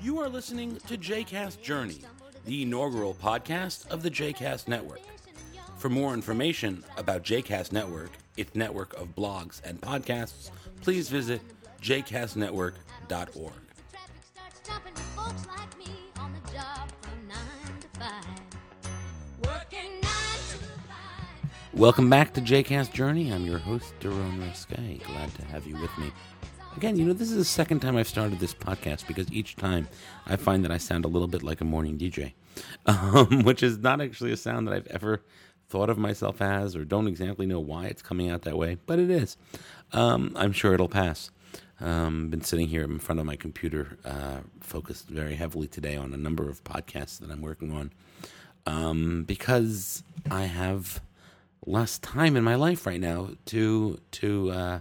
You are listening to JCast Journey, the inaugural podcast of the JCast Network. For more information about JCast Network, its network of blogs and podcasts, please visit jcastnetwork.org. Welcome back to JCast Journey. I'm your host, Daron Raskai. Glad to have you with me. Again, you know, this is the second time I've started this podcast because each time I find that I sound a little bit like a morning DJ, um, which is not actually a sound that I've ever thought of myself as or don't exactly know why it's coming out that way, but it is. Um, I'm sure it'll pass. Um, been sitting here in front of my computer, uh, focused very heavily today on a number of podcasts that I'm working on um, because I have less time in my life right now to to uh,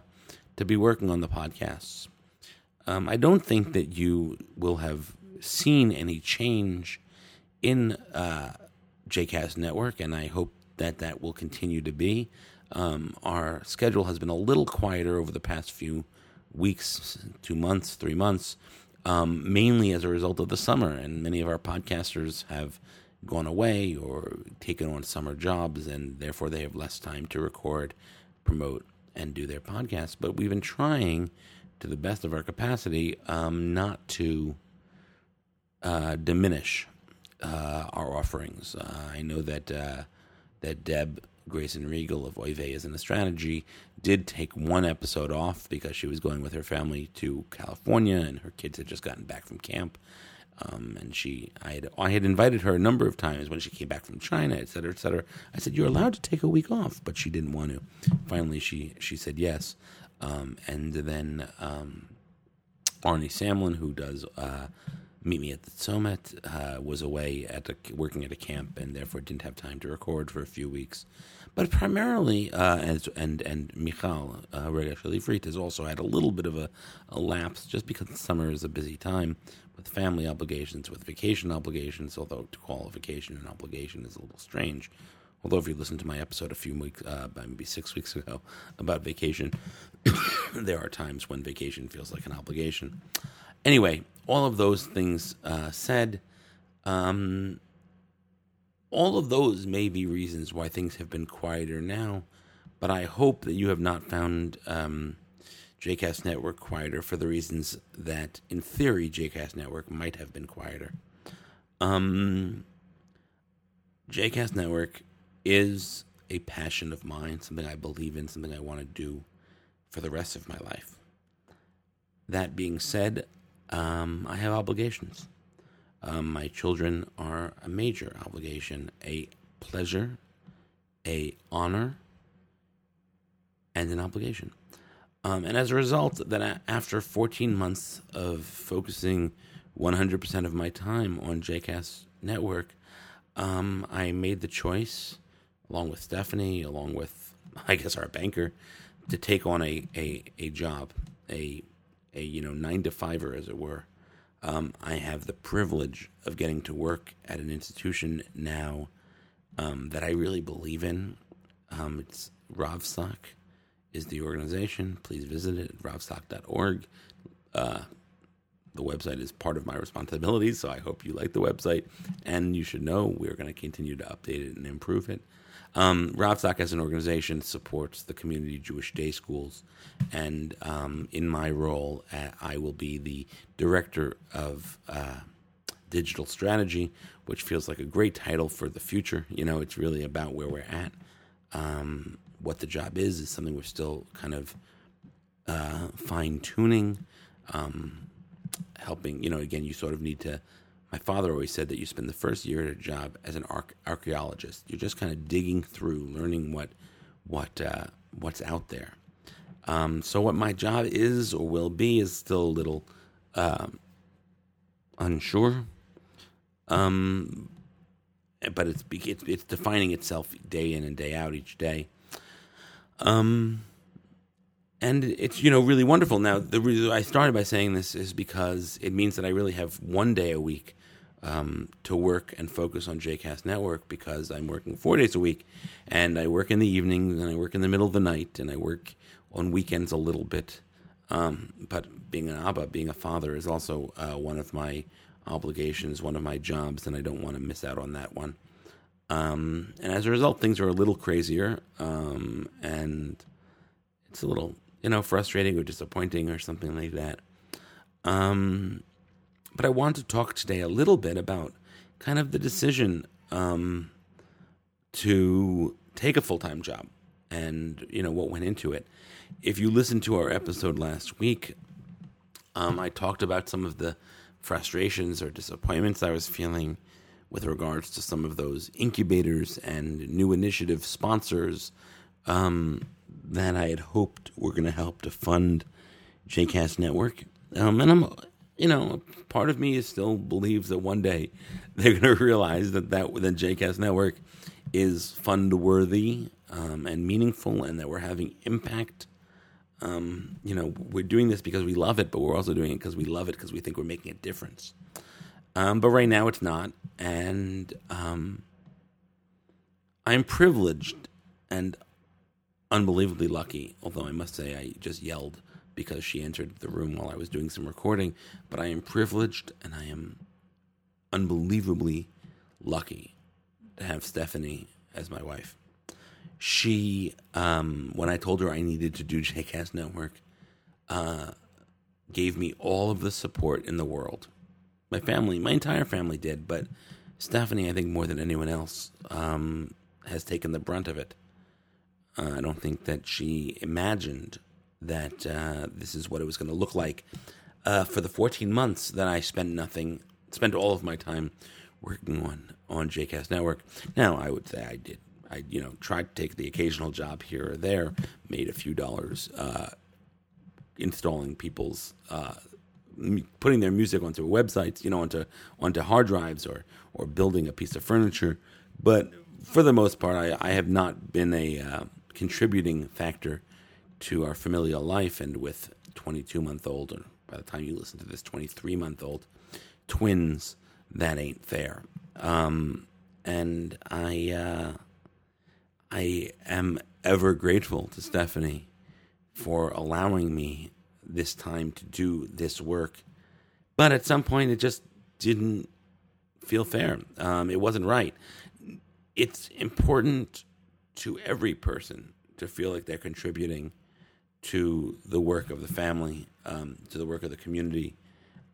to be working on the podcasts. Um, I don't think that you will have seen any change in uh, JCast Network, and I hope that that will continue to be. Um, our schedule has been a little quieter over the past few weeks, two months, three months, um, mainly as a result of the summer, and many of our podcasters have gone away or taken on summer jobs, and therefore they have less time to record, promote, and do their podcasts. But we've been trying, to the best of our capacity, um, not to uh, diminish uh, our offerings. Uh, I know that uh, that Deb Grayson Riegel of Oy Vey isn't a strategy did take one episode off because she was going with her family to California and her kids had just gotten back from camp. Um, and she, I had, I had invited her a number of times when she came back from China, et cetera, et cetera. I said, "You're allowed to take a week off," but she didn't want to. Finally, she she said yes, um, and then um, Arnie Samlin, who does uh, Meet Me at the Tzomet, uh, was away at working at a camp and therefore didn't have time to record for a few weeks. But primarily, uh, as, and and Michal uh, Regesh has also had a little bit of a, a lapse just because summer is a busy time with family obligations, with vacation obligations, although to call a vacation an obligation is a little strange. Although if you listen to my episode a few weeks, uh, maybe six weeks ago about vacation, there are times when vacation feels like an obligation. Anyway, all of those things uh, said, um, all of those may be reasons why things have been quieter now, but I hope that you have not found um, JCast Network quieter for the reasons that, in theory, JCast Network might have been quieter. Um, JCast Network is a passion of mine, something I believe in, something I want to do for the rest of my life. That being said, um, I have obligations. Um, my children are a major obligation, a pleasure, a honor, and an obligation. Um, and as a result, that after 14 months of focusing 100% of my time on JCast Network, um, I made the choice, along with Stephanie, along with, I guess, our banker, to take on a, a, a job, a, a, you know, nine to fiver, as it were. Um, I have the privilege of getting to work at an institution now um, that I really believe in. Um, it's RAVSAK is the organization. Please visit it at ravsak.org. Uh, the website is part of my responsibilities, so I hope you like the website. And you should know we're going to continue to update it and improve it. Um, RAVSAK as an organization supports the community Jewish day schools, and um, in my role, uh, I will be the director of uh, digital strategy, which feels like a great title for the future. You know, it's really about where we're at. Um, what the job is is something we're still kind of uh, fine tuning, um, helping. You know, again, you sort of need to. My father always said that you spend the first year at a job as an arch- archaeologist. You're just kind of digging through, learning what what uh, what's out there. Um, so, what my job is or will be is still a little um, unsure. Um, but it's, it's it's defining itself day in and day out each day. Um, and it's you know really wonderful. Now the reason I started by saying this is because it means that I really have one day a week um, to work and focus on JCast Network because I'm working four days a week, and I work in the evenings and I work in the middle of the night and I work on weekends a little bit. Um, but being an Abba, being a father, is also uh, one of my obligations, one of my jobs, and I don't want to miss out on that one. Um, and as a result, things are a little crazier, um, and it's a little, you know, frustrating or disappointing or something like that. Um, but I want to talk today a little bit about kind of the decision um, to take a full time job and you know what went into it. If you listened to our episode last week, um, I talked about some of the frustrations or disappointments I was feeling with regards to some of those incubators and new initiative sponsors um, that I had hoped were going to help to fund JCast Network. Um, and I'm, you know, part of me still believes that one day they're going to realize that that the JCast Network is fund worthy um, and meaningful, and that we're having impact. Um, you know, we're doing this because we love it, but we're also doing it because we love it because we think we're making a difference. Um, but right now it's not, and um, I'm privileged and unbelievably lucky. Although I must say, I just yelled because she entered the room while I was doing some recording. But I am privileged and I am unbelievably lucky to have Stephanie as my wife. She, um, when I told her I needed to do JCast Network, uh, gave me all of the support in the world. My family, my entire family did, but Stephanie, I think more than anyone else, um, has taken the brunt of it. Uh, I don't think that she imagined that uh, this is what it was going to look like. Uh, for the 14 months that I spent nothing, spent all of my time working on on JCast Network. Now, I would say I did. I you know tried to take the occasional job here or there, made a few dollars uh, installing people's uh, putting their music onto websites, you know, onto onto hard drives or or building a piece of furniture. But for the most part, I, I have not been a uh, contributing factor to our familial life. And with 22 month old, or by the time you listen to this, 23 month old twins, that ain't fair. Um, and I, uh, I am ever grateful to Stephanie for allowing me this time to do this work. But at some point, it just didn't feel fair. Um, it wasn't right. It's important to every person to feel like they're contributing to the work of the family, um, to the work of the community.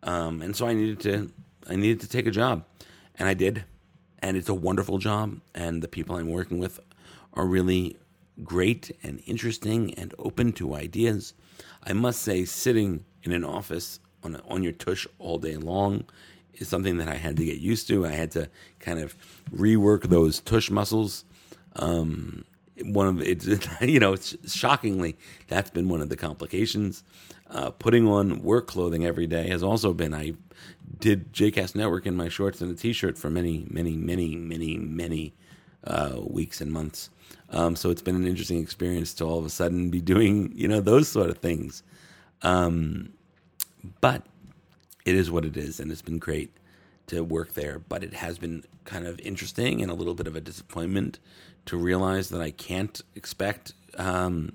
Um, and so I needed to, I needed to take a job, and I did, and it's a wonderful job. And the people I'm working with are really great and interesting and open to ideas. I must say, sitting in an office on on your tush all day long is something that I had to get used to. I had to kind of rework those tush muscles. Um, one of it's you know it's shockingly that's been one of the complications. Uh, putting on work clothing every day has also been. I did JCast Network in my shorts and a t-shirt for many, many, many, many, many uh, weeks and months. Um, so it's been an interesting experience to all of a sudden be doing you know those sort of things. Um, but it is what it is, and it's been great to work there. But it has been kind of interesting and a little bit of a disappointment to realize that I can't expect um,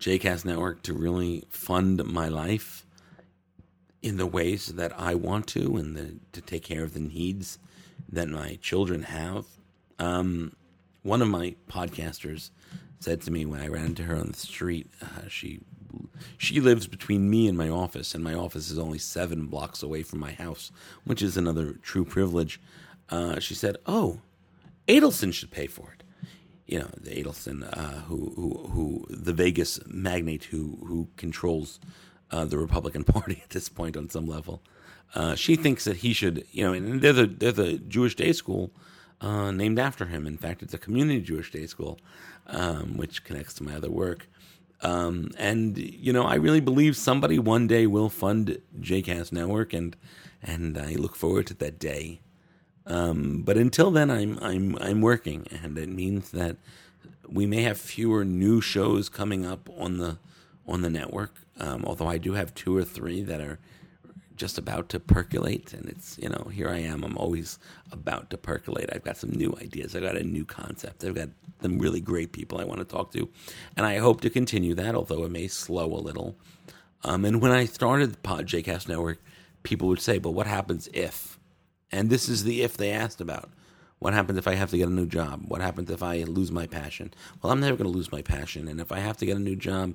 JCast Network to really fund my life in the ways that I want to and the, to take care of the needs that my children have. Um, one of my podcasters said to me when I ran into her on the street, uh, she she lives between me and my office, and my office is only seven blocks away from my house, which is another true privilege. Uh, she said, "Oh, Adelson should pay for it." You know, the Adelson, uh, who who who the Vegas magnate who who controls uh, the Republican Party at this point on some level. Uh, she thinks that he should, you know, and they're the they're the Jewish day school uh, named after him. In fact, it's a community Jewish day school, um, which connects to my other work. Um, and you know, I really believe somebody one day will fund JCast Network, and and I look forward to that day. Um, but until then, I'm I'm I'm working, and it means that we may have fewer new shows coming up on the on the network. Um, although I do have two or three that are just about to percolate, and it's you know here I am. I'm always about to percolate. I've got some new ideas. I've got a new concept. I've got some really great people I want to talk to, and I hope to continue that. Although it may slow a little. Um, and when I started the Pod JCast Network, people would say, but what happens if? And this is the if they asked about. What happens if I have to get a new job? What happens if I lose my passion? Well, I'm never going to lose my passion. And if I have to get a new job,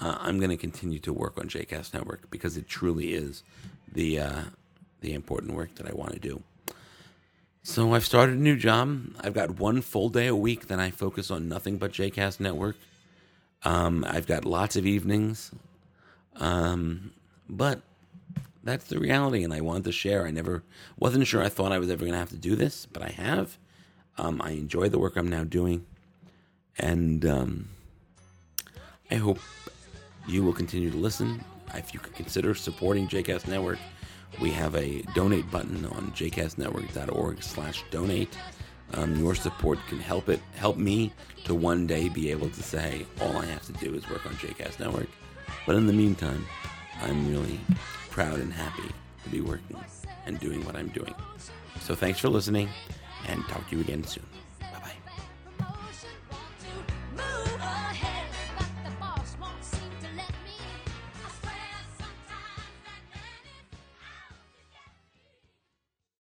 uh, I'm going to continue to work on JCast Network because it truly is the uh, the important work that I want to do. So I've started a new job. I've got one full day a week that I focus on nothing but JCast Network. Um, I've got lots of evenings, um, but that's the reality, and I wanted to share. I never wasn't sure I thought I was ever going to have to do this, but I have. Um, I enjoy the work I'm now doing, and um, I hope you will continue to listen. If you could consider supporting JCast Network, we have a donate button on jcastnetwork.org slash donate. Um, your support can help it help me to one day be able to say all I have to do is work on JCast Network. But in the meantime, I'm really proud and happy to be working and doing what I'm doing. So thanks for listening and talk to you again soon.